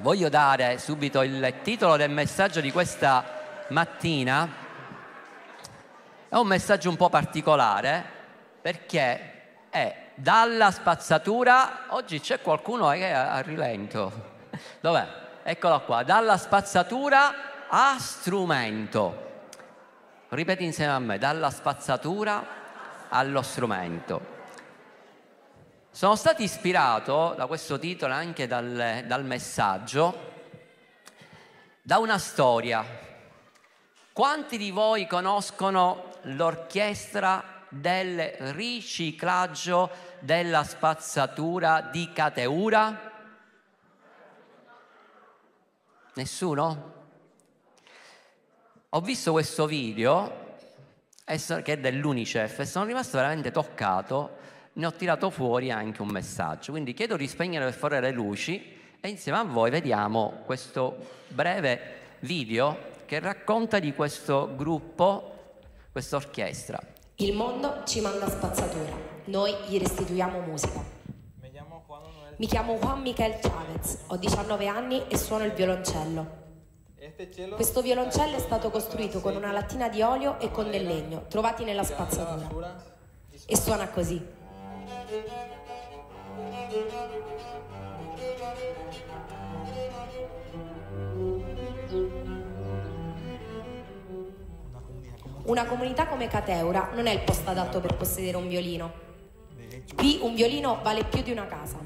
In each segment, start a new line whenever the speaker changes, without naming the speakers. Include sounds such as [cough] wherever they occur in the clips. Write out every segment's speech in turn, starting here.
voglio dare subito il titolo del messaggio di questa mattina. È un messaggio un po' particolare perché è dalla spazzatura, oggi c'è qualcuno che è a rilento, [laughs] dov'è? Eccolo qua, dalla spazzatura a strumento. Ripeti insieme a me, dalla spazzatura allo strumento. Sono stato ispirato da questo titolo anche dal, dal messaggio, da una storia. Quanti di voi conoscono l'orchestra del riciclaggio della spazzatura di Cateura? Nessuno? Ho visto questo video che è dell'Unicef e sono rimasto veramente toccato ne ho tirato fuori anche un messaggio. Quindi chiedo di spegnere per favore le luci e insieme a voi vediamo questo breve video che racconta di questo gruppo, questa orchestra.
Il mondo ci manda spazzatura, noi gli restituiamo musica. Mi chiamo Juan Michael Chavez, ho 19 anni e suono il violoncello. Questo violoncello è stato costruito con una lattina di olio e con del legno, trovati nella spazzatura. E suona così. Una comunità come Cateura non è il posto adatto per possedere un violino. Qui un violino vale più di una casa.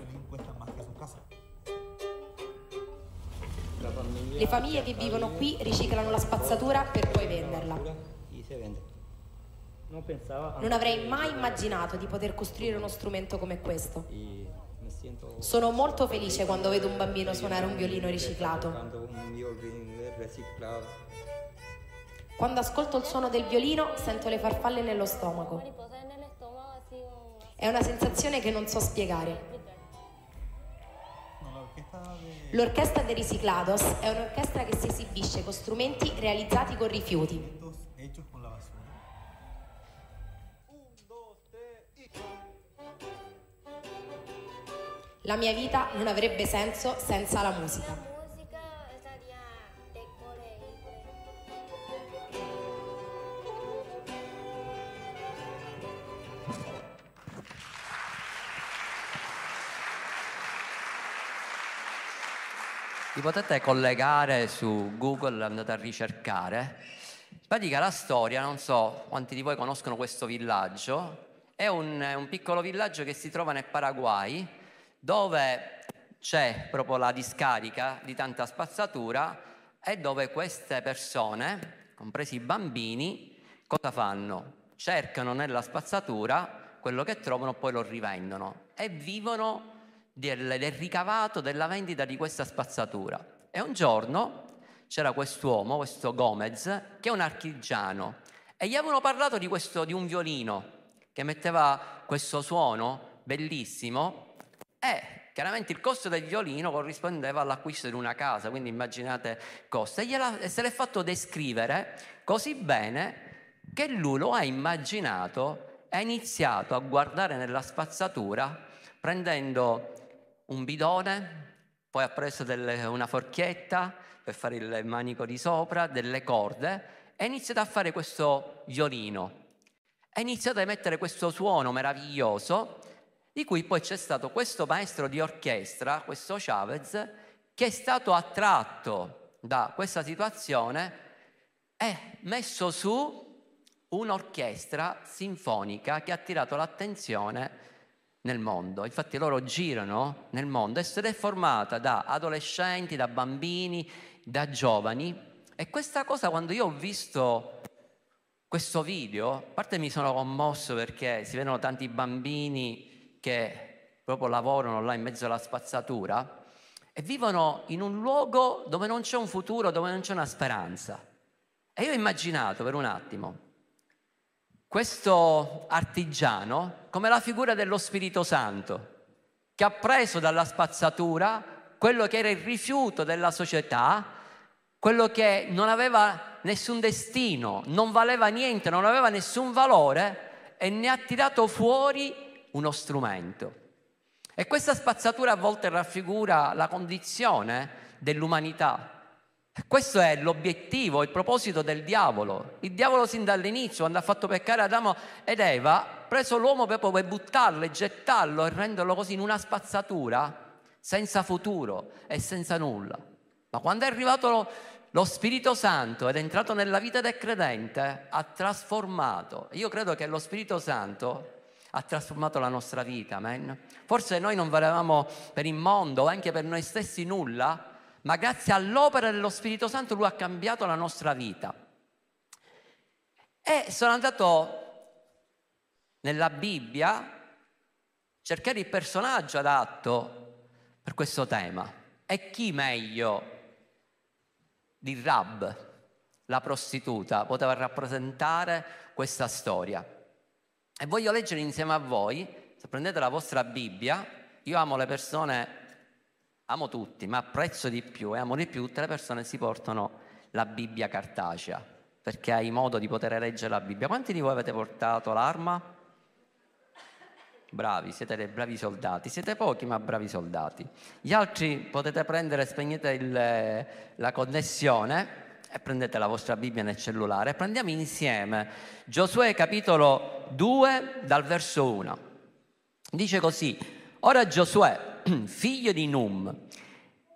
Le famiglie che vivono qui riciclano la spazzatura per poi venderla. Non avrei mai immaginato di poter costruire uno strumento come questo. Sono molto felice quando vedo un bambino suonare un violino riciclato. Quando ascolto il suono del violino sento le farfalle nello stomaco. È una sensazione che non so spiegare. L'orchestra de Riciclados è un'orchestra che si esibisce con strumenti realizzati con rifiuti. La mia vita non avrebbe senso senza la musica.
Vi potete collegare su Google, andate a ricercare. In pratica la storia, non so quanti di voi conoscono questo villaggio, è un, un piccolo villaggio che si trova nel Paraguay, dove c'è proprio la discarica di tanta spazzatura e dove queste persone, compresi i bambini, cosa fanno? Cercano nella spazzatura quello che trovano, poi lo rivendono e vivono del, del ricavato della vendita di questa spazzatura. E un giorno c'era quest'uomo, questo Gomez, che è un archigiano, e gli avevano parlato di, questo, di un violino che metteva questo suono bellissimo e chiaramente il costo del violino corrispondeva all'acquisto di una casa, quindi immaginate costo. E, gliela, se l'è fatto descrivere così bene che lui lo ha immaginato e ha iniziato a guardare nella spazzatura prendendo un bidone, poi ha preso delle, una forchietta per fare il manico di sopra, delle corde e ha iniziato a fare questo violino. Ha iniziato a emettere questo suono meraviglioso di cui poi c'è stato questo maestro di orchestra, questo Chavez, che è stato attratto da questa situazione e messo su un'orchestra sinfonica che ha attirato l'attenzione nel mondo. Infatti loro girano nel mondo ed è formata da adolescenti, da bambini, da giovani. E questa cosa quando io ho visto questo video, a parte mi sono commosso perché si vedono tanti bambini che proprio lavorano là in mezzo alla spazzatura e vivono in un luogo dove non c'è un futuro, dove non c'è una speranza. E io ho immaginato per un attimo questo artigiano come la figura dello Spirito Santo, che ha preso dalla spazzatura quello che era il rifiuto della società, quello che non aveva nessun destino, non valeva niente, non aveva nessun valore e ne ha tirato fuori uno strumento. E questa spazzatura a volte raffigura la condizione dell'umanità. Questo è l'obiettivo, il proposito del diavolo. Il diavolo sin dall'inizio, quando ha fatto peccare Adamo ed Eva, ha preso l'uomo proprio per buttarlo e gettarlo e renderlo così in una spazzatura senza futuro e senza nulla. Ma quando è arrivato lo Spirito Santo ed è entrato nella vita del credente, ha trasformato. Io credo che lo Spirito Santo ha trasformato la nostra vita, amen. Forse noi non valevamo per il mondo, anche per noi stessi nulla, ma grazie all'opera dello Spirito Santo lui ha cambiato la nostra vita. E sono andato nella Bibbia a cercare il personaggio adatto per questo tema. E chi meglio di Rab, la prostituta, poteva rappresentare questa storia? E voglio leggere insieme a voi, se prendete la vostra Bibbia, io amo le persone amo tutti, ma apprezzo di più e amo di più tutte le persone che si portano la Bibbia cartacea, perché hai modo di poter leggere la Bibbia. Quanti di voi avete portato l'arma? Bravi, siete dei bravi soldati, siete pochi ma bravi soldati. Gli altri potete prendere, spegnete il, la connessione e prendete la vostra Bibbia nel cellulare prendiamo insieme Giosuè capitolo 2 dal verso 1. Dice così, ora Giosuè [clears throat] figlio di Num,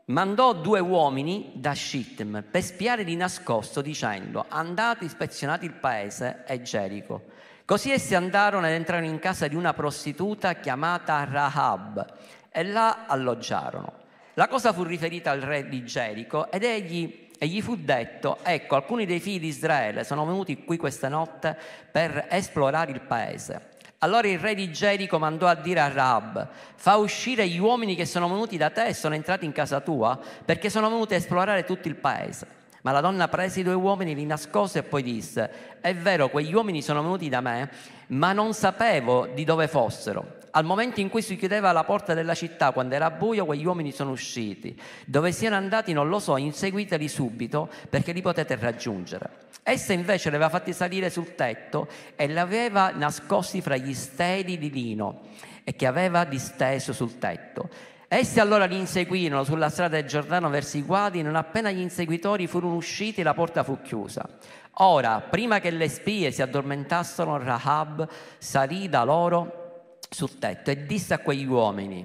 mandò due uomini da Shittim per spiare di nascosto dicendo andate ispezionate il paese e Gerico. Così essi andarono ed entrarono in casa di una prostituta chiamata Rahab e là alloggiarono. La cosa fu riferita al re di Gerico ed egli, e gli fu detto, ecco alcuni dei figli di Israele sono venuti qui questa notte per esplorare il paese. Allora il re di Gerico mandò a dire a Rahab, fa uscire gli uomini che sono venuti da te e sono entrati in casa tua, perché sono venuti a esplorare tutto il paese. Ma la donna prese i due uomini, li nascose e poi disse, è vero, quegli uomini sono venuti da me, ma non sapevo di dove fossero. Al momento in cui si chiudeva la porta della città, quando era buio, quegli uomini sono usciti. Dove siano andati non lo so, inseguiteli subito perché li potete raggiungere. Essa invece li aveva fatti salire sul tetto e li aveva nascosti fra gli steli di lino e che aveva disteso sul tetto. Essi allora li inseguirono sulla strada del Giordano verso i guadi, non appena gli inseguitori furono usciti la porta fu chiusa. Ora, prima che le spie si addormentassero, Rahab salì da loro sul tetto e disse a quegli uomini,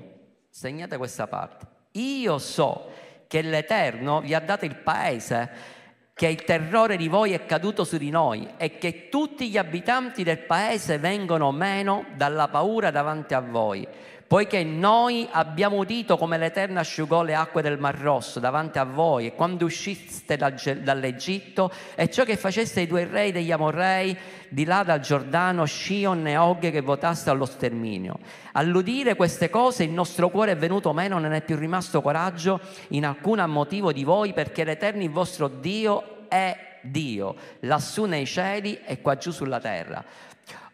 segnate questa parte, io so che l'Eterno vi ha dato il paese che il terrore di voi è caduto su di noi e che tutti gli abitanti del paese vengono meno dalla paura davanti a voi, poiché noi abbiamo udito come l'Eterno asciugò le acque del Mar Rosso davanti a voi e quando usciste dall'Egitto e ciò che faceste i due re degli Amorrei di là dal Giordano, Shion e Og che votaste allo sterminio. All'udire queste cose il nostro cuore è venuto meno, non è più rimasto coraggio in alcun motivo di voi perché l'Eterno il vostro Dio è Dio, lassù nei cieli e qua giù sulla terra.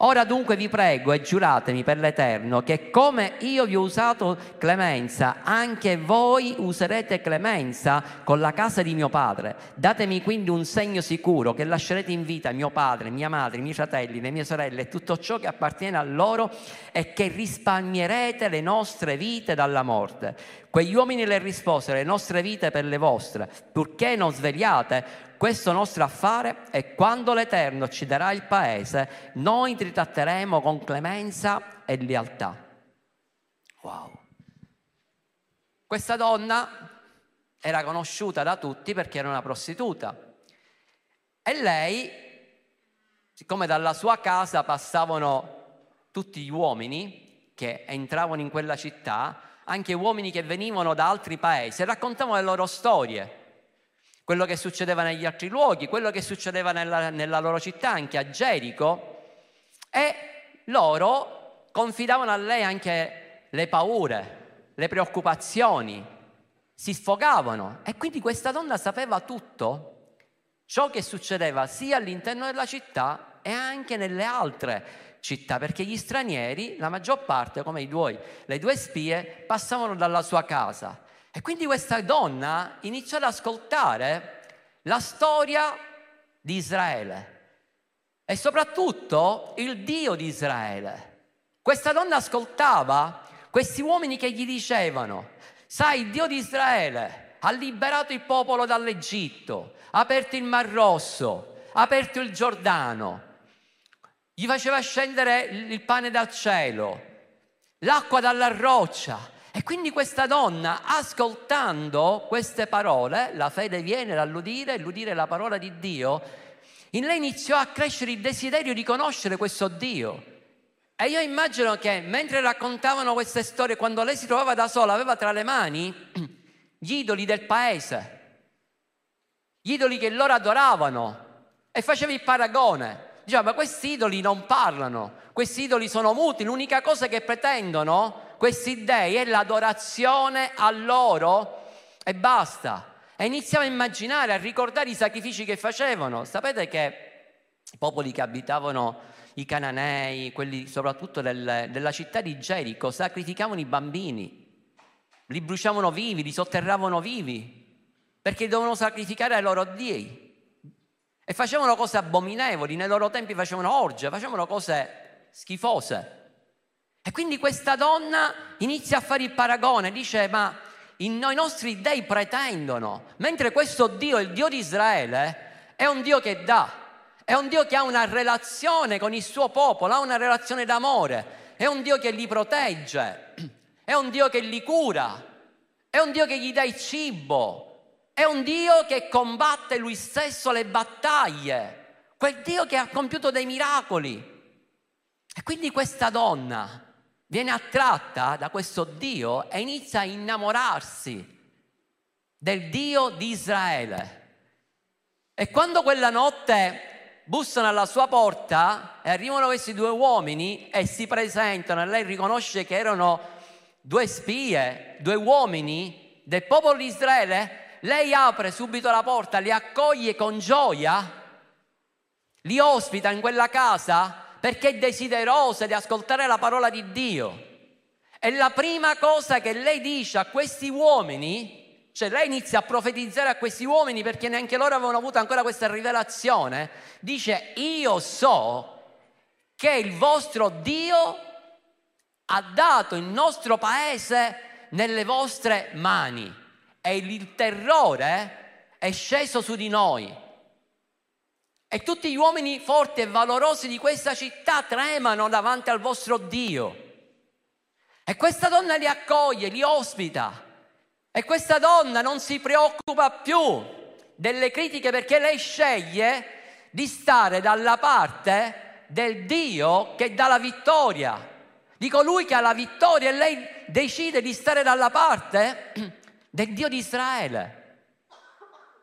Ora dunque vi prego e giuratemi per l'Eterno che come io vi ho usato clemenza, anche voi userete clemenza con la casa di mio padre. Datemi quindi un segno sicuro che lascerete in vita mio padre, mia madre, i miei fratelli, le mie sorelle e tutto ciò che appartiene a loro e che risparmierete le nostre vite dalla morte. Quegli uomini le risposero, le nostre vite per le vostre, purché non svegliate questo nostro affare e quando l'Eterno ci darà il paese, noi tratteremo con clemenza e lealtà. Wow. Questa donna era conosciuta da tutti perché era una prostituta e lei, siccome dalla sua casa passavano tutti gli uomini che entravano in quella città, anche uomini che venivano da altri paesi, raccontavano le loro storie quello che succedeva negli altri luoghi, quello che succedeva nella, nella loro città, anche a Gerico, e loro confidavano a lei anche le paure, le preoccupazioni, si sfogavano. E quindi questa donna sapeva tutto ciò che succedeva sia all'interno della città e anche nelle altre città, perché gli stranieri, la maggior parte, come i due, le due spie, passavano dalla sua casa e quindi questa donna iniziò ad ascoltare la storia di Israele e soprattutto il Dio di Israele. Questa donna ascoltava questi uomini che gli dicevano, sai, il Dio di Israele ha liberato il popolo dall'Egitto, ha aperto il Mar Rosso, ha aperto il Giordano, gli faceva scendere il pane dal cielo, l'acqua dalla roccia. E quindi questa donna, ascoltando queste parole, la fede viene dall'udire, l'udire la parola di Dio, in lei iniziò a crescere il desiderio di conoscere questo Dio. E io immagino che mentre raccontavano queste storie, quando lei si trovava da sola, aveva tra le mani [clears throat] gli idoli del paese, gli idoli che loro adoravano, e faceva il paragone. Diceva, ma questi idoli non parlano, questi idoli sono muti, l'unica cosa che pretendono questi dei è l'adorazione a loro e basta. E iniziamo a immaginare, a ricordare i sacrifici che facevano. Sapete che i popoli che abitavano i cananei, quelli soprattutto del, della città di Gerico, sacrificavano i bambini, li bruciavano vivi, li sotterravano vivi, perché dovevano sacrificare ai loro dei. E facevano cose abominevoli, nei loro tempi facevano orge, facevano cose schifose. E quindi questa donna inizia a fare il paragone, dice ma i nostri dei pretendono, mentre questo Dio, il Dio di Israele, è un Dio che dà, è un Dio che ha una relazione con il suo popolo, ha una relazione d'amore, è un Dio che li protegge, è un Dio che li cura, è un Dio che gli dà il cibo, è un Dio che combatte lui stesso le battaglie, quel Dio che ha compiuto dei miracoli. E quindi questa donna viene attratta da questo Dio e inizia a innamorarsi del Dio di Israele. E quando quella notte bussano alla sua porta e arrivano questi due uomini e si presentano e lei riconosce che erano due spie, due uomini del popolo di Israele, lei apre subito la porta, li accoglie con gioia, li ospita in quella casa perché è desiderosa di ascoltare la parola di Dio. E la prima cosa che lei dice a questi uomini cioè lei inizia a profetizzare a questi uomini perché neanche loro avevano avuto ancora questa rivelazione. Dice, io so che il vostro Dio ha dato il nostro paese nelle vostre mani e il terrore è sceso su di noi. E tutti gli uomini forti e valorosi di questa città tremano davanti al vostro Dio. E questa donna li accoglie, li ospita. E questa donna non si preoccupa più delle critiche perché lei sceglie di stare dalla parte del Dio che dà la vittoria, di colui che ha la vittoria e lei decide di stare dalla parte del Dio di Israele,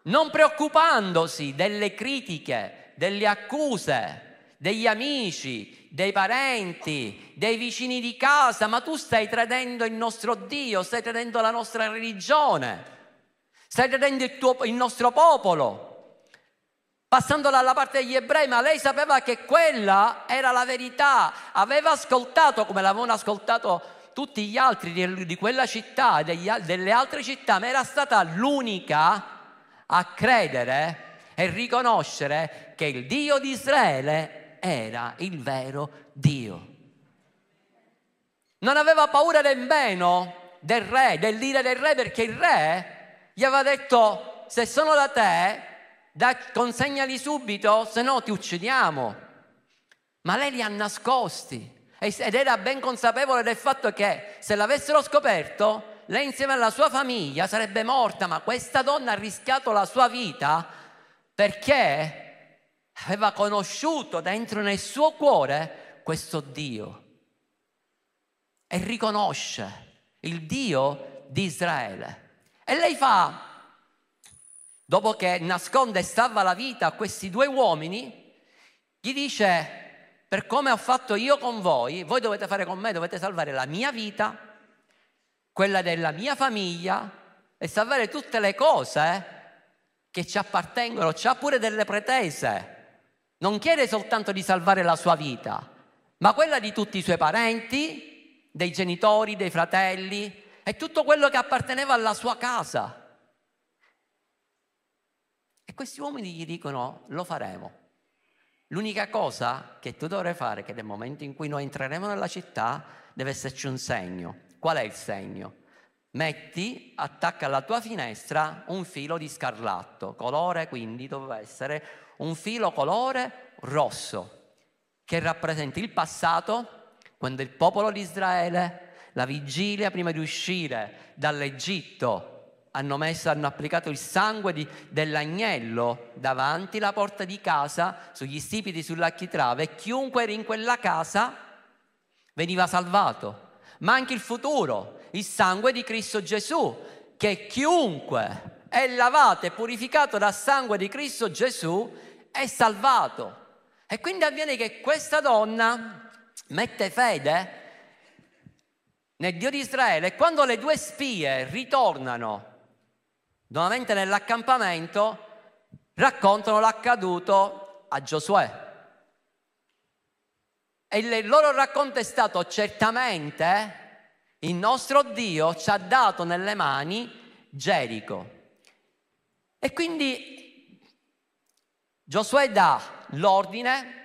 non preoccupandosi delle critiche, delle accuse, degli amici, dei parenti, dei vicini di casa, ma tu stai tradendo il nostro Dio, stai tradendo la nostra religione, stai tradendo il, tuo, il nostro popolo. Passando dalla parte degli ebrei, ma lei sapeva che quella era la verità, aveva ascoltato come l'avevano ascoltato tutti gli altri di, di quella città e delle altre città, ma era stata l'unica a credere e riconoscere che il Dio di Israele era il vero Dio. Non aveva paura nemmeno del re, del dire del re, perché il re gli aveva detto se sono da te, da, consegnali subito, se no ti uccidiamo. Ma lei li ha nascosti ed era ben consapevole del fatto che se l'avessero scoperto, lei insieme alla sua famiglia sarebbe morta, ma questa donna ha rischiato la sua vita perché aveva conosciuto dentro nel suo cuore questo Dio e riconosce il Dio di Israele. E lei fa, dopo che nasconde e salva la vita a questi due uomini, gli dice, per come ho fatto io con voi, voi dovete fare con me, dovete salvare la mia vita, quella della mia famiglia e salvare tutte le cose che ci appartengono, c'ha pure delle pretese non chiede soltanto di salvare la sua vita, ma quella di tutti i suoi parenti, dei genitori, dei fratelli e tutto quello che apparteneva alla sua casa. E questi uomini gli dicono, lo faremo. L'unica cosa che tu dovrai fare è che nel momento in cui noi entreremo nella città deve esserci un segno. Qual è il segno? Metti, attacca alla tua finestra un filo di scarlatto, colore quindi doveva essere un filo colore rosso, che rappresenta il passato, quando il popolo di Israele, la vigilia prima di uscire dall'Egitto, hanno, messo, hanno applicato il sangue di, dell'agnello davanti alla porta di casa, sugli stipiti, sull'architrave, e chiunque era in quella casa veniva salvato. Ma anche il futuro, il sangue di Cristo Gesù, che chiunque è lavato e purificato dal sangue di Cristo Gesù è salvato. E quindi avviene che questa donna mette fede nel Dio di Israele e quando le due spie ritornano nuovamente nell'accampamento, raccontano l'accaduto a Giosuè. E il loro racconto è stato certamente il nostro Dio ci ha dato nelle mani Gerico. E quindi Giosuè dà l'ordine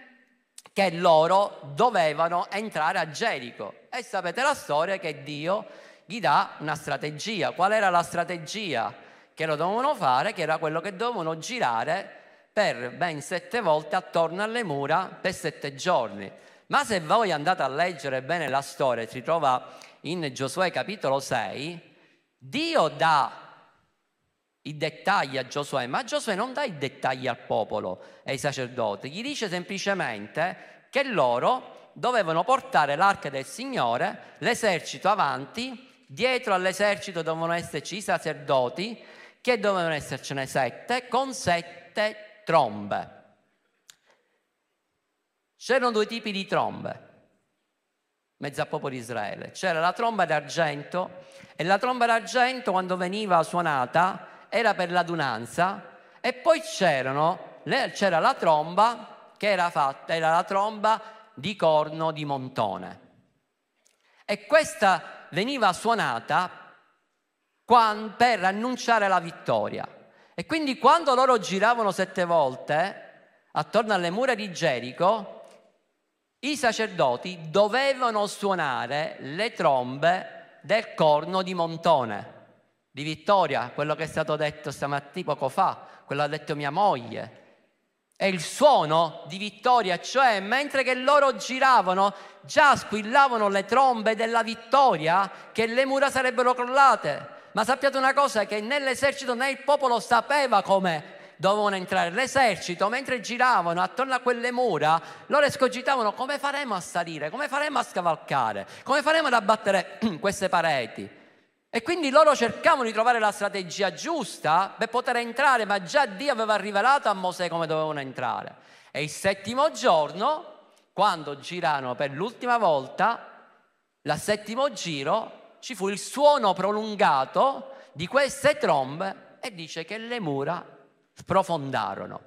che loro dovevano entrare a Gerico. E sapete la storia che Dio gli dà una strategia. Qual era la strategia? che lo dovevano fare, che era quello che dovevano girare per ben sette volte attorno alle mura per sette giorni. Ma se voi andate a leggere bene la storia, si trova in Giosuè capitolo 6, Dio dà i dettagli a Giosuè, ma Giosuè non dà i dettagli al popolo e ai sacerdoti, gli dice semplicemente che loro dovevano portare l'arca del Signore, l'esercito avanti, dietro all'esercito dovevano esserci i sacerdoti che dovevano essercene sette, con sette trombe. C'erano due tipi di trombe, mezzo popolo di Israele. C'era la tromba d'argento e la tromba d'argento quando veniva suonata era per l'adunanza e poi c'erano, c'era la tromba che era fatta, era la tromba di corno di montone. E questa veniva suonata per annunciare la vittoria. E quindi quando loro giravano sette volte attorno alle mura di Gerico, i sacerdoti dovevano suonare le trombe del corno di montone, di vittoria, quello che è stato detto stamattina poco fa, quello ha detto mia moglie. È il suono di vittoria, cioè mentre che loro giravano, già squillavano le trombe della vittoria che le mura sarebbero crollate. Ma sappiate una cosa, che nell'esercito né il popolo sapeva come dovevano entrare. L'esercito, mentre giravano attorno a quelle mura, loro escogitavano come faremo a salire, come faremo a scavalcare, come faremo ad abbattere [clears throat] queste pareti. E quindi loro cercavano di trovare la strategia giusta per poter entrare, ma già Dio aveva rivelato a Mosè come dovevano entrare. E il settimo giorno, quando girarono per l'ultima volta, il settimo giro, ci fu il suono prolungato di queste trombe e dice che le mura sprofondarono.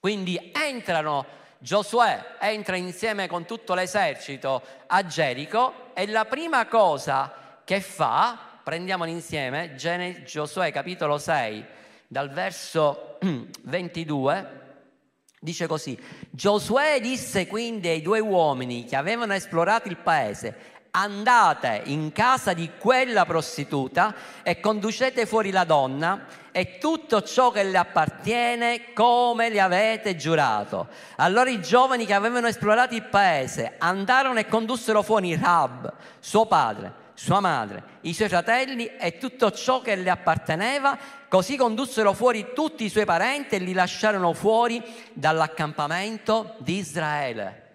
Quindi entrano, Giosuè entra insieme con tutto l'esercito a Gerico e la prima cosa che fa, prendiamolo insieme, Giosuè capitolo 6, dal verso [clears throat] 22, dice così, Giosuè disse quindi ai due uomini che avevano esplorato il paese, andate in casa di quella prostituta e conducete fuori la donna e tutto ciò che le appartiene come le avete giurato. Allora i giovani che avevano esplorato il paese andarono e condussero fuori Rab, suo padre, sua madre, i suoi fratelli e tutto ciò che le apparteneva, così condussero fuori tutti i suoi parenti e li lasciarono fuori dall'accampamento di Israele.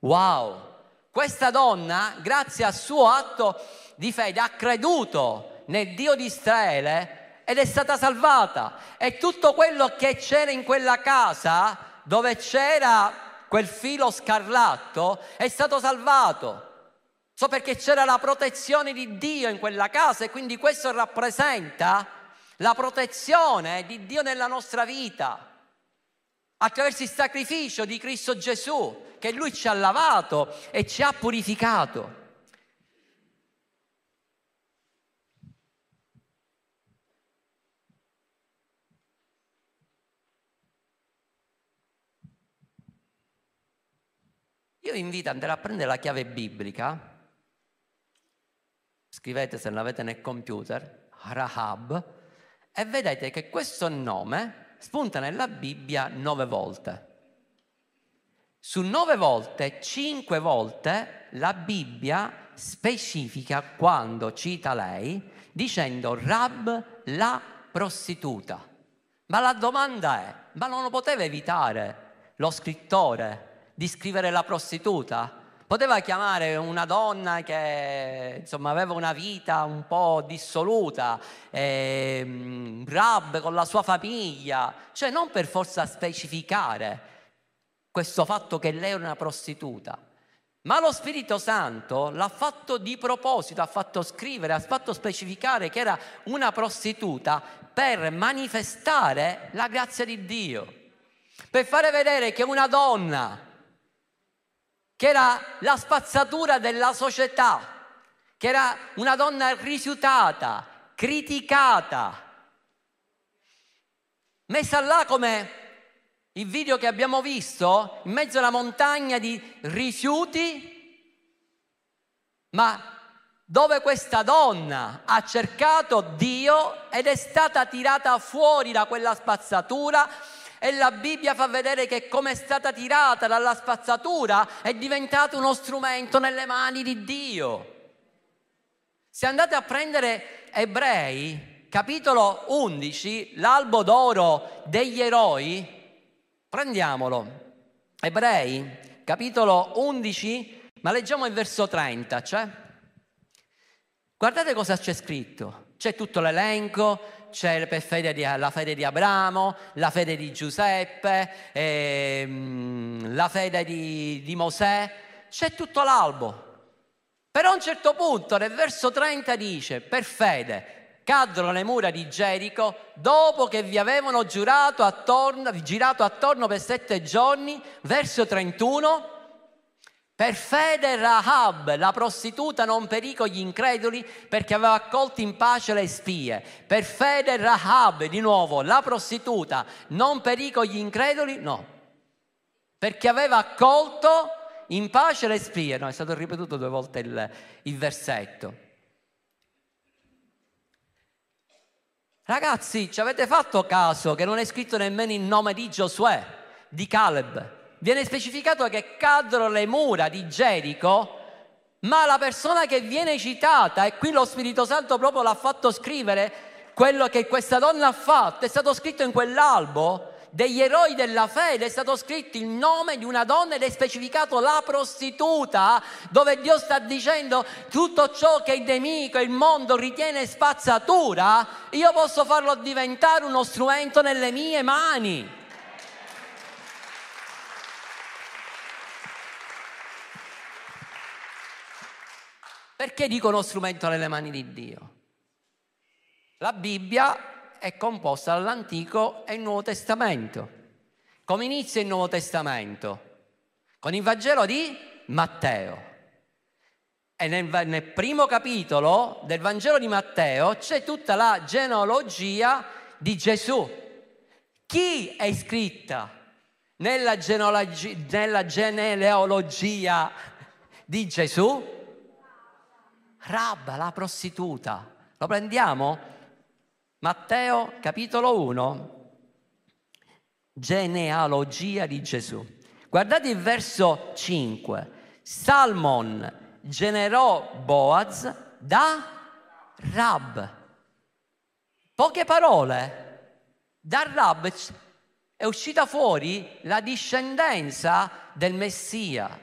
Wow! Questa donna, grazie al suo atto di fede, ha creduto nel Dio di Israele ed è stata salvata. E tutto quello che c'era in quella casa, dove c'era quel filo scarlatto, è stato salvato. So perché c'era la protezione di Dio in quella casa e quindi questo rappresenta la protezione di Dio nella nostra vita attraverso il sacrificio di Cristo Gesù che Lui ci ha lavato e ci ha purificato. Io vi invito ad andare a prendere la chiave biblica scrivete se l'avete nel computer, Rahab, e vedete che questo nome spunta nella Bibbia nove volte. Su nove volte, cinque volte la Bibbia specifica quando cita lei dicendo Rab la prostituta. Ma la domanda è, ma non lo poteva evitare lo scrittore di scrivere la prostituta? Poteva chiamare una donna che insomma, aveva una vita un po' dissoluta, eh, Rab con la sua famiglia, cioè non per forza specificare questo fatto che lei era una prostituta. Ma lo Spirito Santo l'ha fatto di proposito, ha fatto scrivere, ha fatto specificare che era una prostituta per manifestare la grazia di Dio, per fare vedere che una donna che era la spazzatura della società, che era una donna rifiutata, criticata, messa là come il video che abbiamo visto, in mezzo alla montagna di rifiuti, ma dove questa donna ha cercato Dio ed è stata tirata fuori da quella spazzatura e la Bibbia fa vedere che come è stata tirata dalla spazzatura è diventato uno strumento nelle mani di Dio. Se andate a prendere Ebrei, capitolo 11, l'albo d'oro degli eroi, Prendiamolo. Ebrei, capitolo 11, ma leggiamo il verso 30, cioè guardate cosa c'è scritto. C'è tutto l'elenco, c'è la fede di, Abramo, la fede di Giuseppe, ehm, la fede di, di Mosè, c'è tutto l'albo. Però a un certo punto nel verso 30 dice, per fede, caddero le mura di Gerico dopo che vi avevano giurato attorno, girato attorno per sette giorni, verso 31. Per fede Rahab, la prostituta, non perì con gli increduli perché aveva accolto in pace le spie. Per fede Rahab, di nuovo, la prostituta, non perì con gli increduli, no, perché aveva accolto in pace le spie. No, è stato ripetuto due volte il, il versetto. Ragazzi, ci avete fatto caso che non è scritto nemmeno il nome di Giosuè, di Caleb? Viene specificato che caddero le mura di Gerico, ma la persona che viene citata, e qui lo Spirito Santo proprio l'ha fatto scrivere, quello che questa donna ha fatto, è stato scritto in quell'albo, degli eroi della fede è stato scritto il nome di una donna ed è specificato la prostituta, dove Dio sta dicendo tutto ciò che il nemico il mondo ritiene spazzatura, io posso farlo diventare uno strumento nelle mie mani. Perché dico uno strumento nelle mani di Dio? La Bibbia è composta dall'Antico e il Nuovo Testamento. Come inizia il Nuovo Testamento? Con il Vangelo di Matteo. E nel, nel primo capitolo del Vangelo di Matteo c'è tutta la genealogia di Gesù. Chi è iscritta nella, nella genealogia di Gesù? Rabba, la prostituta. Lo prendiamo? Matteo capitolo 1, genealogia di Gesù. Guardate il verso 5. Salmon generò Boaz da Rab. Poche parole. Da Rab è uscita fuori la discendenza del Messia.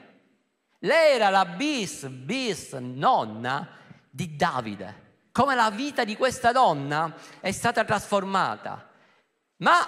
Lei era la bis, bis nonna di Davide come la vita di questa donna è stata trasformata. Ma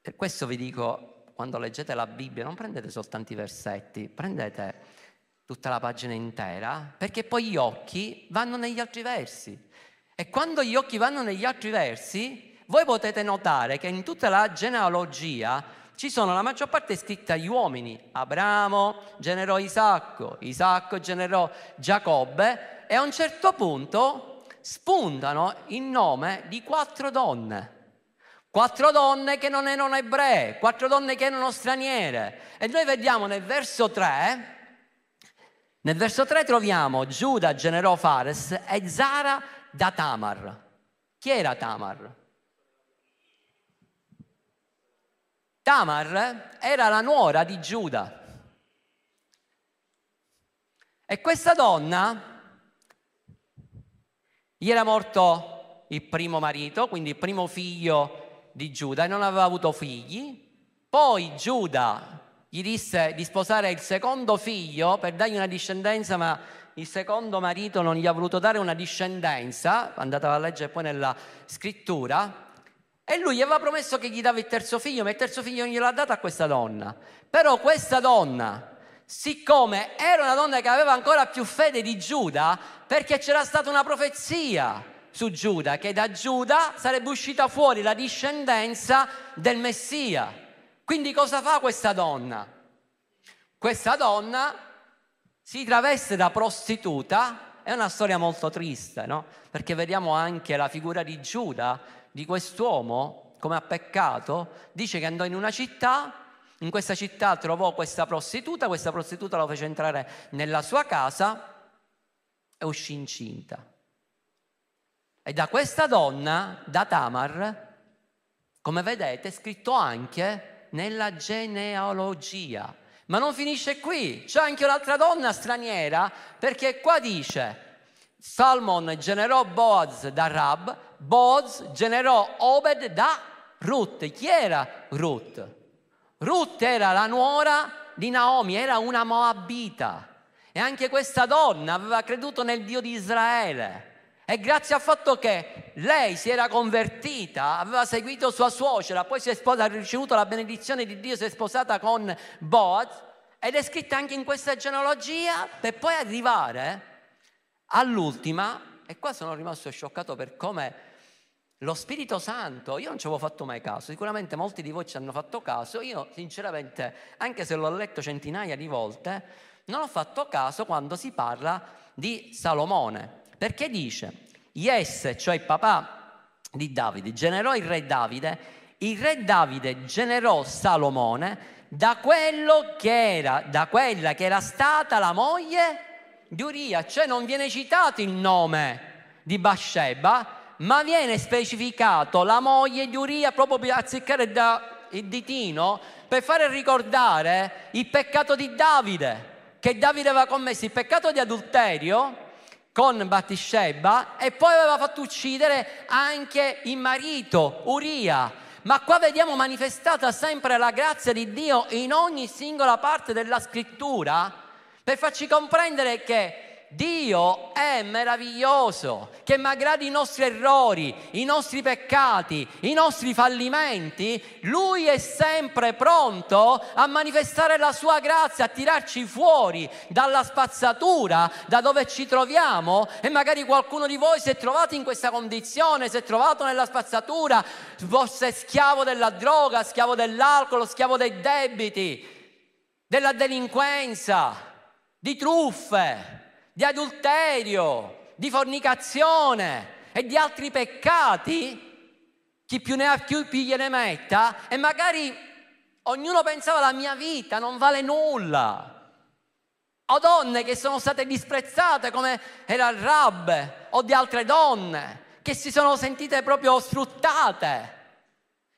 per questo vi dico, quando leggete la Bibbia, non prendete soltanto i versetti, prendete tutta la pagina intera, perché poi gli occhi vanno negli altri versi. E quando gli occhi vanno negli altri versi, voi potete notare che in tutta la genealogia ci sono la maggior parte scritta agli uomini. Abramo generò Isacco, Isacco generò Giacobbe e a un certo punto spuntano il nome di quattro donne. Quattro donne che non erano ebree, quattro donne che erano straniere. E noi vediamo nel verso 3 Nel verso 3 troviamo Giuda generò Fares e Zara da Tamar. Chi era Tamar? Tamar era la nuora di Giuda. E questa donna gli era morto il primo marito, quindi il primo figlio di Giuda, e non aveva avuto figli. Poi Giuda gli disse di sposare il secondo figlio per dargli una discendenza, ma il secondo marito non gli ha voluto dare una discendenza, andate a leggere poi nella scrittura, e lui gli aveva promesso che gli dava il terzo figlio, ma il terzo figlio non gliel'ha dato a questa donna. Però questa donna, siccome era una donna che aveva ancora più fede di Giuda, perché c'era stata una profezia su Giuda, che da Giuda sarebbe uscita fuori la discendenza del Messia. Quindi cosa fa questa donna? Questa donna si traveste da prostituta, è una storia molto triste, no? Perché vediamo anche la figura di Giuda, di quest'uomo, come ha peccato, dice che andò in una città, in questa città trovò questa prostituta, questa prostituta lo fece entrare nella sua casa e uscì incinta. E da questa donna, da Tamar, come vedete, è scritto anche nella genealogia. Ma non finisce qui, c'è anche un'altra donna straniera, perché qua dice, Salmon generò Boaz da Rab, Boaz generò Obed da Ruth. Chi era Ruth? Ruth era la nuora di Naomi, era una moabita. E anche questa donna aveva creduto nel Dio di Israele. E grazie al fatto che lei si era convertita, aveva seguito sua suocera, poi si è sposata, ha ricevuto la benedizione di Dio, si è sposata con Boaz, ed è scritta anche in questa genealogia per poi arrivare all'ultima, e qua sono rimasto scioccato per come lo Spirito Santo, io non ci avevo fatto mai caso, sicuramente molti di voi ci hanno fatto caso, io sinceramente, anche se l'ho letto centinaia di volte, non ho fatto caso quando si parla di Salomone. Perché dice, Yes, cioè il papà di Davide, generò il re Davide, il re Davide generò Salomone da quello che era, da quella che era stata la moglie di Uria, cioè non viene citato il nome di Bathsheba, ma viene specificato la moglie di Uria proprio per azzeccare da, il ditino per fare ricordare il peccato di Davide, che Davide aveva commesso il peccato di adulterio con Bathsheba e poi aveva fatto uccidere anche il marito Uria. Ma qua vediamo manifestata sempre la grazia di Dio in ogni singola parte della scrittura per farci comprendere che Dio è meraviglioso, che malgrado i nostri errori, i nostri peccati, i nostri fallimenti, Lui è sempre pronto a manifestare la sua grazia, a tirarci fuori dalla spazzatura, da dove ci troviamo. E magari qualcuno di voi si è trovato in questa condizione, si è trovato nella spazzatura, fosse schiavo della droga, schiavo dell'alcol, schiavo dei debiti, della delinquenza, di truffe di adulterio, di fornicazione e di altri peccati, chi più ne ha più, gliene metta, e magari ognuno pensava la mia vita non vale nulla. O donne che sono state disprezzate come era il Rab o di altre donne che si sono sentite proprio sfruttate,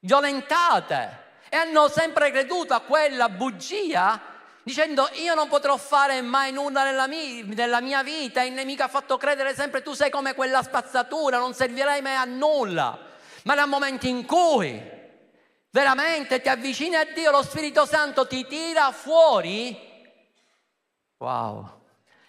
violentate e hanno sempre creduto a quella bugia dicendo io non potrò fare mai nulla nella mia, nella mia, vita, il nemico ha fatto credere sempre tu sei come quella spazzatura, non servirai mai a nulla. Ma nel momento in cui veramente ti avvicini a Dio, lo Spirito Santo ti tira fuori, wow,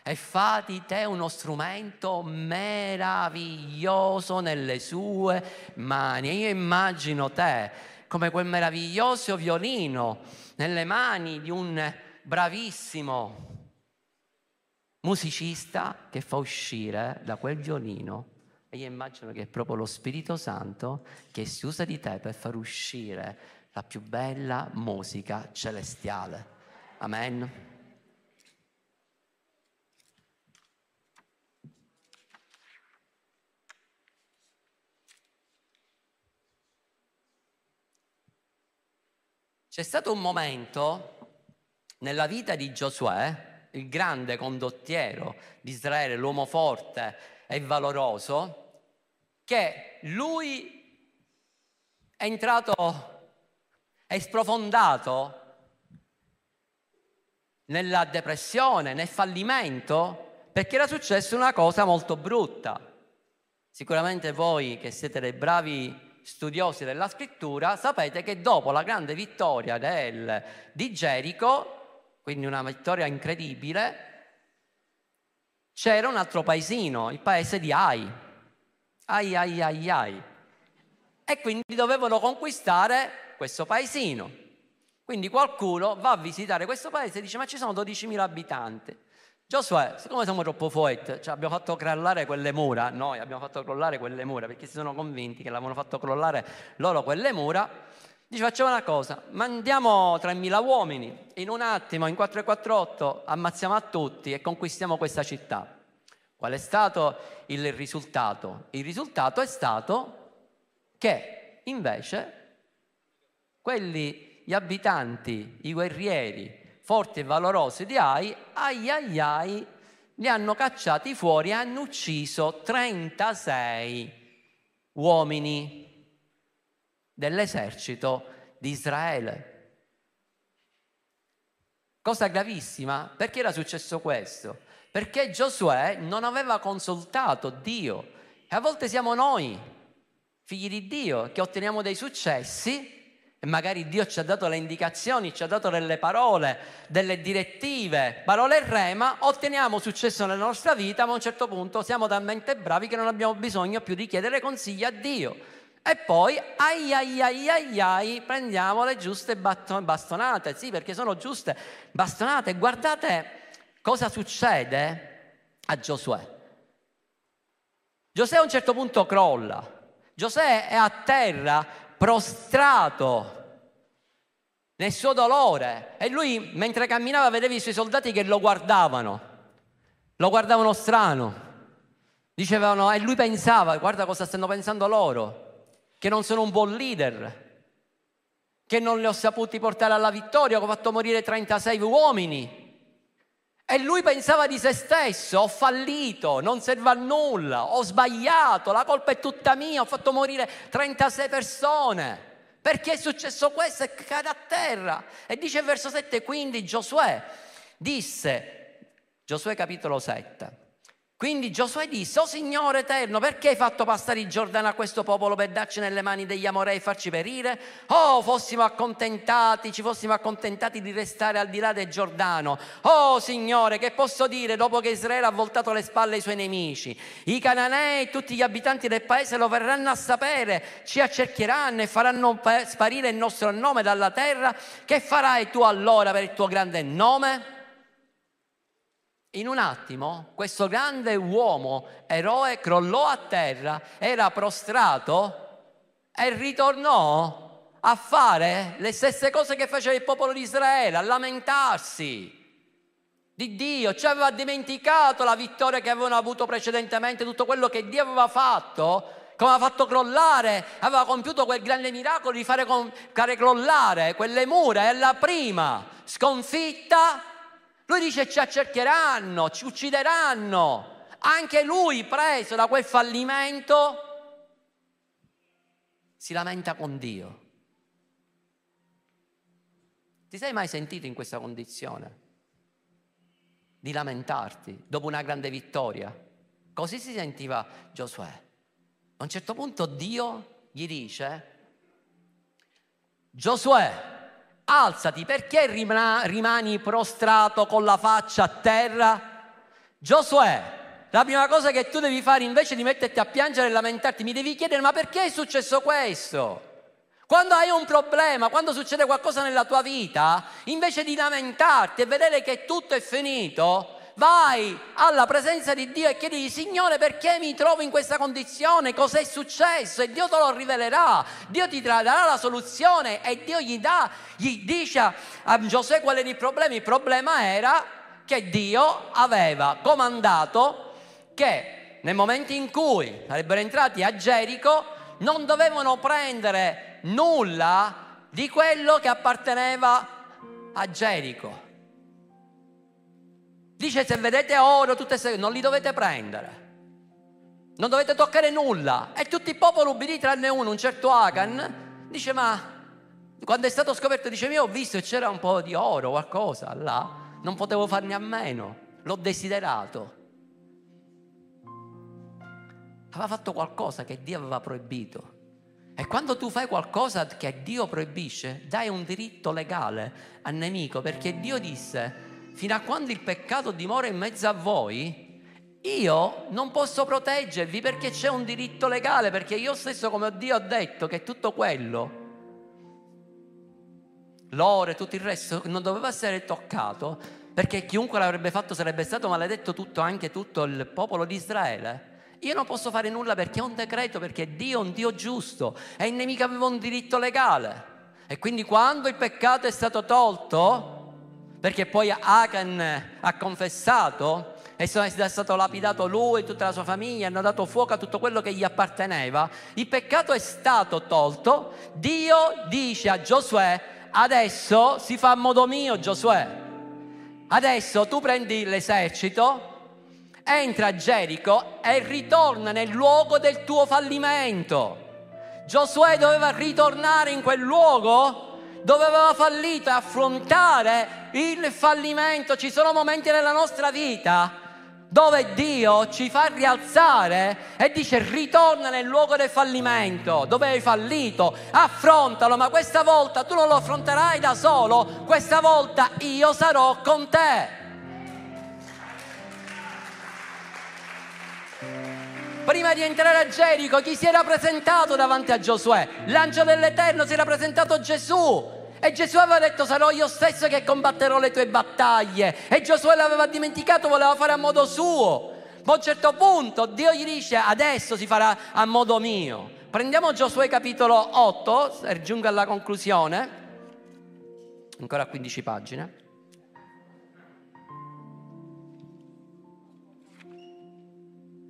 e fa di te uno strumento meraviglioso nelle sue mani. Io immagino te come quel meraviglioso violino nelle mani di un bravissimo musicista che fa uscire da quel violino e io immagino che è proprio lo Spirito Santo che si usa di te per far uscire la più bella musica celestiale. Amen. C'è stato un momento nella vita di Giosuè, il grande condottiero di Israele, l'uomo forte e valoroso, che lui è entrato, è sprofondato nella depressione, nel fallimento, perché era successa una cosa molto brutta. Sicuramente voi che siete dei bravi studiosi della scrittura sapete che dopo la grande vittoria del, di Gerico, quindi una vittoria incredibile, c'era un altro paesino, il paese di Ai. Ai ai ai ai. E quindi dovevano conquistare questo paesino. Quindi qualcuno va a visitare questo paese e dice ma ci sono 12.000 abitanti. Giosuè, siccome siamo troppo forti, cioè abbiamo fatto crollare quelle mura, noi abbiamo fatto crollare quelle mura perché si sono convinti che l'avevano fatto crollare loro quelle mura, dice facciamo una cosa, mandiamo 3.000 uomini, in un attimo, in 448, ammazziamo a tutti e conquistiamo questa città. Qual è stato il risultato? Il risultato è stato che invece quelli, gli abitanti, i guerrieri, forti e valorosi di Ai, ai ai ai, li hanno cacciati fuori e hanno ucciso 36 uomini dell'esercito di Israele. Cosa gravissima, perché era successo questo? Perché Giosuè non aveva consultato Dio. E a volte siamo noi, figli di Dio, che otteniamo dei successi e magari Dio ci ha dato le indicazioni, ci ha dato delle parole, delle direttive, parole rema, otteniamo successo nella nostra vita, ma a un certo punto siamo talmente bravi che non abbiamo bisogno più di chiedere consigli a Dio. E poi, ai ai ai ai ai, prendiamo le giuste bastonate, sì, perché sono giuste bastonate. Guardate cosa succede a Giosuè. Giosuè a un certo punto crolla. Giosuè è a terra prostrato nel suo dolore e lui mentre camminava vedeva i suoi soldati che lo guardavano, lo guardavano strano, dicevano e lui pensava guarda cosa stanno pensando loro, che non sono un buon leader, che non li ho saputi portare alla vittoria, che ho fatto morire 36 uomini. E lui pensava di se stesso, ho fallito, non serve a nulla, ho sbagliato, la colpa è tutta mia, ho fatto morire 36 persone. Perché è successo questo e cade a terra. E dice il verso 7, quindi Giosuè disse, Giosuè capitolo 7, quindi Giosuè disse, oh Signore eterno, perché hai fatto passare il Giordano a questo popolo per darci nelle mani degli Amorei e farci perire? Oh, fossimo accontentati, ci fossimo accontentati di restare al di là del Giordano. Oh Signore, che posso dire dopo che Israele ha voltato le spalle ai suoi nemici? I Cananei e tutti gli abitanti del paese lo verranno a sapere, ci accerchieranno e faranno sparire il nostro nome dalla terra. Che farai tu allora per il tuo grande nome? In un attimo questo grande uomo, eroe, crollò a terra, era prostrato e ritornò a fare le stesse cose che faceva il popolo di Israele, a lamentarsi di Dio, ci aveva dimenticato la vittoria che avevano avuto precedentemente, tutto quello che Dio aveva fatto, come aveva fatto crollare, aveva compiuto quel grande miracolo di fare, fare crollare quelle mura. E alla prima sconfitta lui dice ci accercheranno, ci uccideranno. Anche lui, preso da quel fallimento, si lamenta con Dio. Ti sei mai sentito in questa condizione? Di lamentarti dopo una grande vittoria? Così si sentiva Giosuè. A un certo punto Dio gli dice, Giosuè, alzati, perché rimani prostrato con la faccia a terra? Giosuè, la prima cosa che tu devi fare invece di metterti a piangere e lamentarti, mi devi chiedere ma perché è successo questo? Quando hai un problema, quando succede qualcosa nella tua vita, invece di lamentarti e vedere che tutto è finito, vai alla presenza di Dio e chiedi, Signore, perché mi trovo in questa condizione? Cos'è successo? E Dio te lo rivelerà. Dio ti darà la soluzione e Dio gli dà, gli dice a Giuseppe qual era il problema. Il problema era che Dio aveva comandato che nel momento in cui sarebbero entrati a Gerico non dovevano prendere nulla di quello che apparteneva a Gerico Dice se vedete oro, tutte queste non li dovete prendere. Non dovete toccare nulla. E tutti i popoli ubbidì tranne uno, un certo Agan, dice ma quando è stato scoperto dice io ho visto che c'era un po' di oro, qualcosa là, non potevo farne a meno, l'ho desiderato. Aveva fatto qualcosa che Dio aveva proibito. E quando tu fai qualcosa che Dio proibisce, dai un diritto legale al nemico, perché Dio disse, fino a quando il peccato dimora in mezzo a voi, io non posso proteggervi perché c'è un diritto legale, perché io stesso come Dio ho detto che tutto quello, l'oro e tutto il resto, non doveva essere toccato, perché chiunque l'avrebbe fatto sarebbe stato maledetto tutto, anche tutto il popolo di Israele. Io non posso fare nulla perché è un decreto, perché Dio è un Dio giusto e il nemico aveva un diritto legale. E quindi quando il peccato è stato tolto, perché poi Achan ha confessato e è stato lapidato lui e tutta la sua famiglia, hanno dato fuoco a tutto quello che gli apparteneva, il peccato è stato tolto, Dio dice a Giosuè, adesso si fa a modo mio Giosuè, adesso tu prendi l'esercito, entra a Gerico e ritorna nel luogo del tuo fallimento. Giosuè doveva ritornare in quel luogo dove aveva fallito e affrontare il fallimento. Ci sono momenti nella nostra vita dove Dio ci fa rialzare e dice ritorna nel luogo del fallimento, dove hai fallito, affrontalo, ma questa volta tu non lo affronterai da solo, questa volta io sarò con te. Prima di entrare a Gerico, chi si era presentato davanti a Giosuè? L'angelo dell'Eterno si era presentato Gesù. E Gesù aveva detto sarò io stesso che combatterò le tue battaglie. E Giosuè l'aveva dimenticato, voleva fare a modo suo. Ma a un certo punto Dio gli dice adesso si farà a modo mio. Prendiamo Giosuè capitolo 8, giungo alla conclusione, ancora 15 pagine.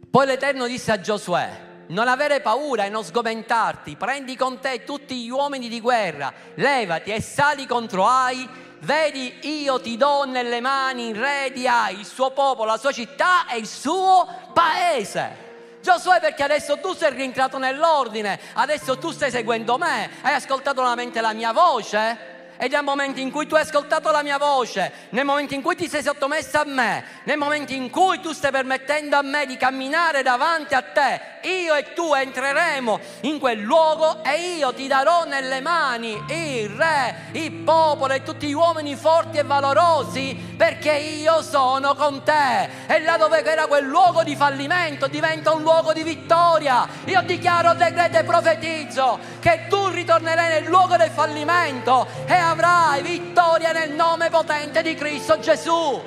Poi l'Eterno disse a Giosuè, non avere paura e non sgomentarti, prendi con te tutti gli uomini di guerra, levati e sali contro Ai, vedi io ti do nelle mani il re di Ai, il suo popolo, la sua città e il suo paese. Giosuè perché adesso tu sei rientrato nell'ordine, adesso tu stai seguendo me, hai ascoltato solamente la mia voce? E nel momento in cui tu hai ascoltato la mia voce, nel momento in cui ti sei sottomesso a me, nel momento in cui tu stai permettendo a me di camminare davanti a te, io e tu entreremo in quel luogo e io ti darò nelle mani il re, il popolo e tutti gli uomini forti e valorosi perché io sono con te. E là dove era quel luogo di fallimento diventa un luogo di vittoria. Io dichiaro, decreto e profetizzo che tu ritornerai nel luogo del fallimento e avrai vittoria nel nome potente di Cristo Gesù.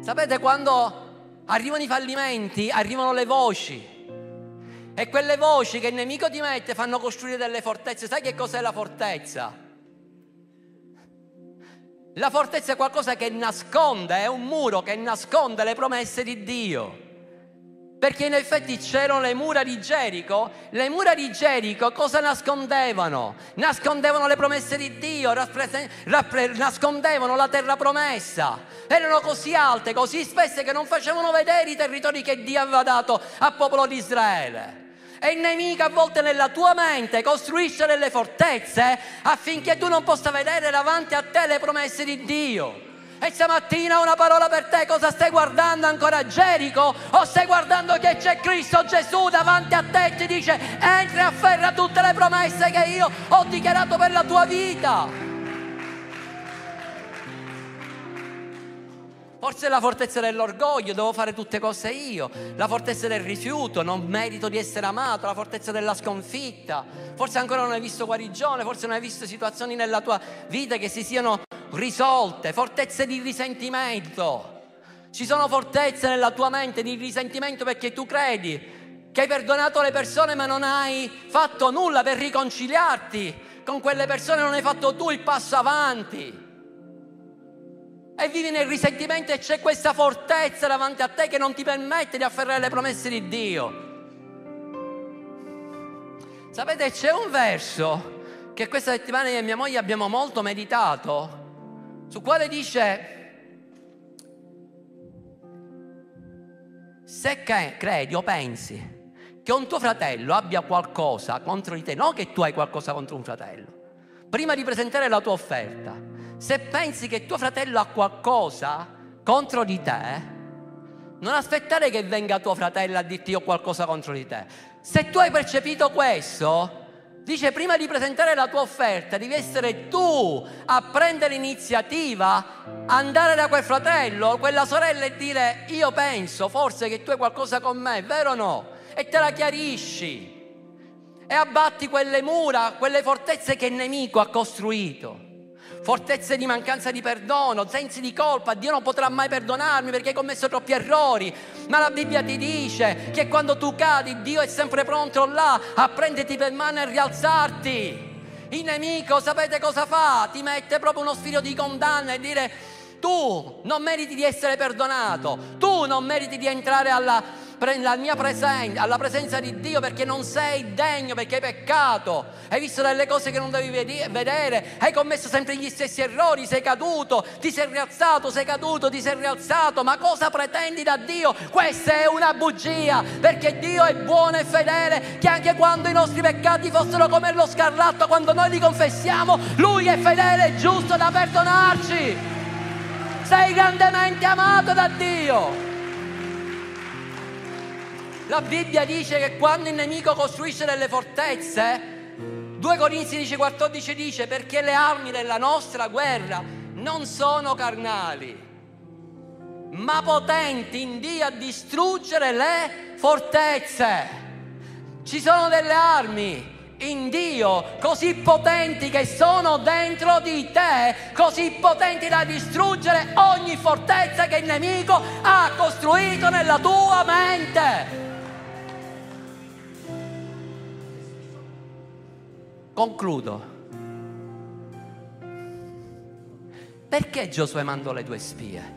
Sapete quando arrivano i fallimenti, arrivano le voci. E quelle voci che il nemico ti mette fanno costruire delle fortezze. Sai che cos'è la fortezza? La fortezza è qualcosa che nasconde, è un muro che nasconde le promesse di Dio. Perché in effetti c'erano le mura di Gerico. Le mura di Gerico cosa nascondevano? Nascondevano le promesse di Dio, nascondevano la terra promessa. Erano così alte, così spesse che non facevano vedere i territori che Dio aveva dato al popolo di Israele. E il nemico a volte nella tua mente costruisce delle fortezze affinché tu non possa vedere davanti a te le promesse di Dio. E stamattina una parola per te, cosa stai guardando ancora Gerico? O stai guardando che c'è Cristo Gesù davanti a te e ti dice entri e afferra tutte le promesse che io ho dichiarato per la tua vita? Forse la fortezza dell'orgoglio, devo fare tutte cose io, la fortezza del rifiuto, non merito di essere amato, la fortezza della sconfitta, forse ancora non hai visto guarigione, forse non hai visto situazioni nella tua vita che si siano risolte, fortezze di risentimento. Ci sono fortezze nella tua mente di risentimento perché tu credi che hai perdonato le persone ma non hai fatto nulla per riconciliarti con quelle persone, non hai fatto tu il passo avanti. E vivi nel risentimento e c'è questa fortezza davanti a te che non ti permette di afferrare le promesse di Dio. Sapete, c'è un verso che questa settimana io e mia moglie abbiamo molto meditato su quale dice se credi o pensi che un tuo fratello abbia qualcosa contro di te, non che tu hai qualcosa contro un fratello, prima di presentare la tua offerta, se pensi che tuo fratello ha qualcosa contro di te, non aspettare che venga tuo fratello a dirti io qualcosa contro di te. Se tu hai percepito questo, Dice prima di presentare la tua offerta devi essere tu a prendere l'iniziativa, andare da quel fratello quella sorella e dire io penso forse che tu hai qualcosa con me, vero o no? E te la chiarisci e abbatti quelle mura, quelle fortezze che il nemico ha costruito fortezze di mancanza di perdono, sensi di colpa, Dio non potrà mai perdonarmi perché hai commesso troppi errori, ma la Bibbia ti dice che quando tu cadi Dio è sempre pronto là a prenderti per mano e rialzarti. Il nemico, sapete cosa fa? Ti mette proprio uno spirito di condanna e dire tu non meriti di essere perdonato, tu non meriti di entrare alla presenza, alla presenza di Dio perché non sei degno, perché hai peccato, hai visto delle cose che non devi vedere, hai commesso sempre gli stessi errori, sei caduto, ti sei rialzato, sei caduto, ti sei rialzato, ma cosa pretendi da Dio? Questa è una bugia, perché Dio è buono e fedele, che anche quando i nostri peccati fossero come lo scarlatto, quando noi li confessiamo, Lui è fedele e giusto da perdonarci. Sei grandemente amato da Dio. La Bibbia dice che quando il nemico costruisce delle fortezze, 2 Corinzi 10,14 dice perché le armi della nostra guerra non sono carnali, ma potenti in Dio a distruggere le fortezze. Ci sono delle armi in Dio così potenti che sono dentro di te, così potenti da distruggere ogni fortezza che il nemico ha costruito nella tua mente. Concludo. Perché Giosuè mandò le due spie?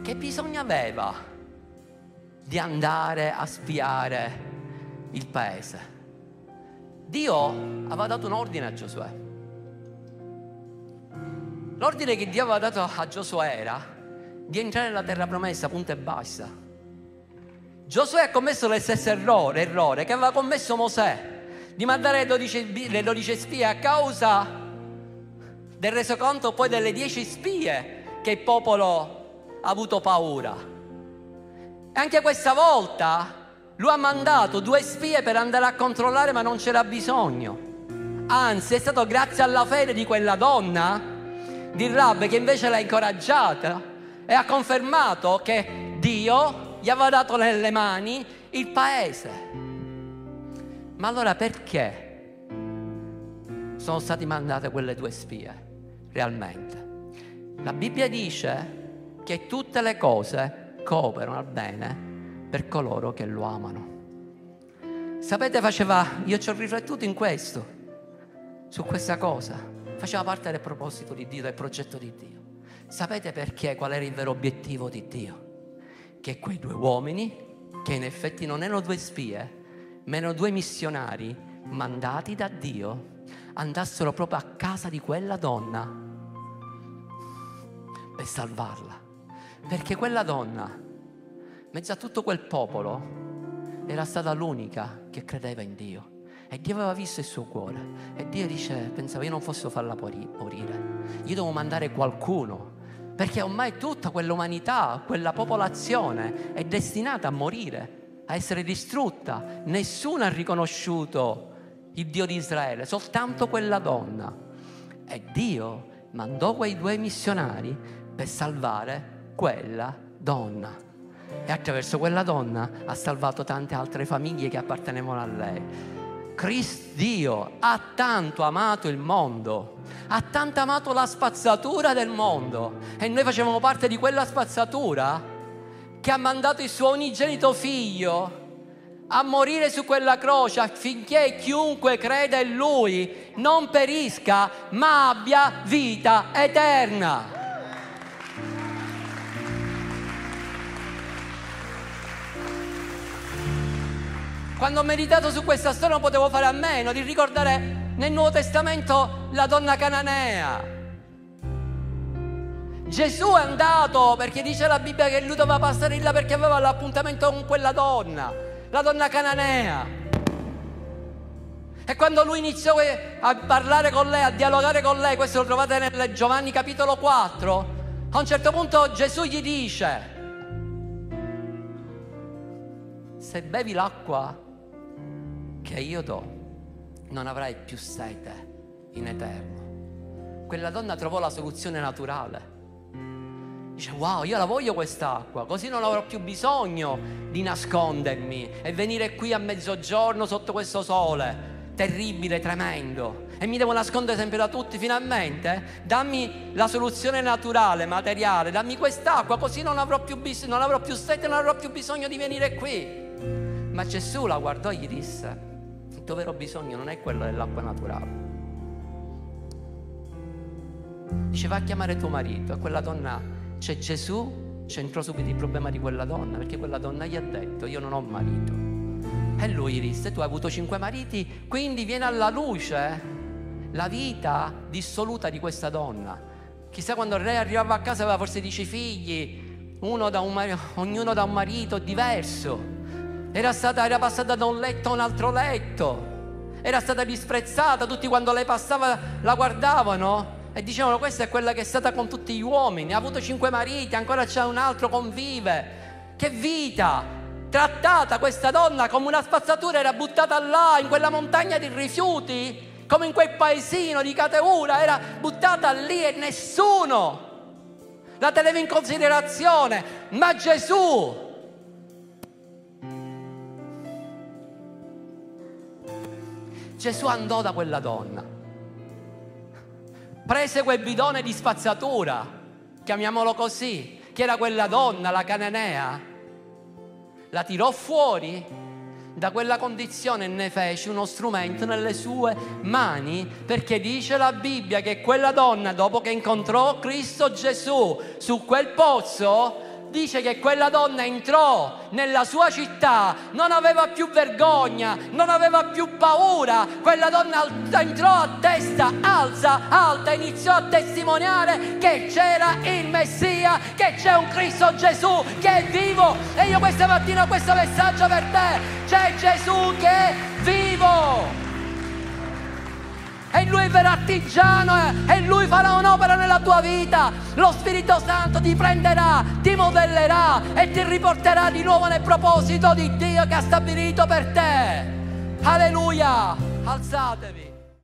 Che bisogno aveva di andare a spiare il paese? Dio aveva dato un ordine a Giosuè. L'ordine che Dio aveva dato a Giosuè era di entrare nella terra promessa, punta e basta. Giosuè ha commesso lo stesso errore, errore che aveva commesso Mosè, di mandare le 12, le 12 spie a causa del resoconto poi delle 10 spie che il popolo ha avuto paura. E anche questa volta lui ha mandato due spie per andare a controllare ma non c'era bisogno. Anzi è stato grazie alla fede di quella donna, di Rab, che invece l'ha incoraggiata e ha confermato che Dio gli aveva dato nelle mani il paese. Ma allora perché sono state mandate quelle due spie realmente? La Bibbia dice che tutte le cose cooperano al bene per coloro che lo amano. Sapete, faceva, io ci ho riflettuto in questo, su questa cosa, faceva parte del proposito di Dio, del progetto di Dio. Sapete perché? Qual era il vero obiettivo di Dio? Che quei due uomini, che in effetti non erano due spie, ma erano due missionari mandati da Dio, andassero proprio a casa di quella donna per salvarla. Perché quella donna, mezzo a tutto quel popolo, era stata l'unica che credeva in Dio. E Dio aveva visto il suo cuore. E Dio dice, pensava, io non posso farla morire. Io devo mandare qualcuno perché ormai tutta quell'umanità, quella popolazione è destinata a morire, a essere distrutta. Nessuno ha riconosciuto il Dio di Israele, soltanto quella donna. E Dio mandò quei due missionari per salvare quella donna. E attraverso quella donna ha salvato tante altre famiglie che appartenevano a lei. Cristo Dio ha tanto amato il mondo, ha tanto amato la spazzatura del mondo e noi facevamo parte di quella spazzatura che ha mandato il suo unigenito figlio a morire su quella croce affinché chiunque creda in lui non perisca ma abbia vita eterna. Quando ho meditato su questa storia non potevo fare a meno di ricordare nel Nuovo Testamento la donna cananea. Gesù è andato perché dice la Bibbia che lui doveva passare là perché aveva l'appuntamento con quella donna, la donna cananea. E quando lui iniziò a parlare con lei, a dialogare con lei, questo lo trovate nel Giovanni capitolo 4, a un certo punto Gesù gli dice, se bevi l'acqua che io do, non avrai più sete in eterno. Quella donna trovò la soluzione naturale. Dice, wow, io la voglio quest'acqua, così non avrò più bisogno di nascondermi e venire qui a mezzogiorno sotto questo sole terribile, tremendo, e mi devo nascondere sempre da tutti, finalmente dammi la soluzione naturale, materiale, dammi quest'acqua, così non avrò più, bis- non avrò più sete, non avrò più bisogno di venire qui. Ma Gesù la guardò e gli disse, tuo vero bisogno non è quello dell'acqua naturale. Dice va a chiamare tuo marito e quella donna, c'è Gesù, c'entrò subito il problema di quella donna, perché quella donna gli ha detto io non ho marito. E lui disse tu hai avuto cinque mariti, quindi viene alla luce la vita dissoluta di questa donna. Chissà quando lei arrivava a casa aveva forse dieci figli, da marito, ognuno da un marito diverso era, stata, era passata da un letto a un altro letto, era stata disprezzata, tutti quando lei passava la guardavano e dicevano questa è quella che è stata con tutti gli uomini, ha avuto cinque mariti, ancora c'è un altro, convive. Che vita! Trattata questa donna come una spazzatura, era buttata là in quella montagna di rifiuti, come in quel paesino di Cateura, era buttata lì e nessuno la teneva in considerazione. Ma Gesù Gesù andò da quella donna, prese quel bidone di spazzatura, chiamiamolo così, che era quella donna, la cananea, la tirò fuori da quella condizione e ne fece uno strumento nelle sue mani, perché dice la Bibbia che quella donna, dopo che incontrò Cristo Gesù su quel pozzo, dice che quella donna entrò nella sua città, non aveva più vergogna, non aveva più paura, quella donna entrò a testa alza, alta, iniziò a testimoniare che c'era il Messia, che c'è un Cristo Gesù che è vivo. E io questa mattina ho questo messaggio per te, c'è Gesù che è vivo e lui verrà artigiano eh, e lui farà un'opera nella tua vita. Lo Spirito Santo ti prenderà, ti modellerà e ti riporterà di nuovo nel proposito di Dio che ha stabilito per te. Alleluia! Alzatevi.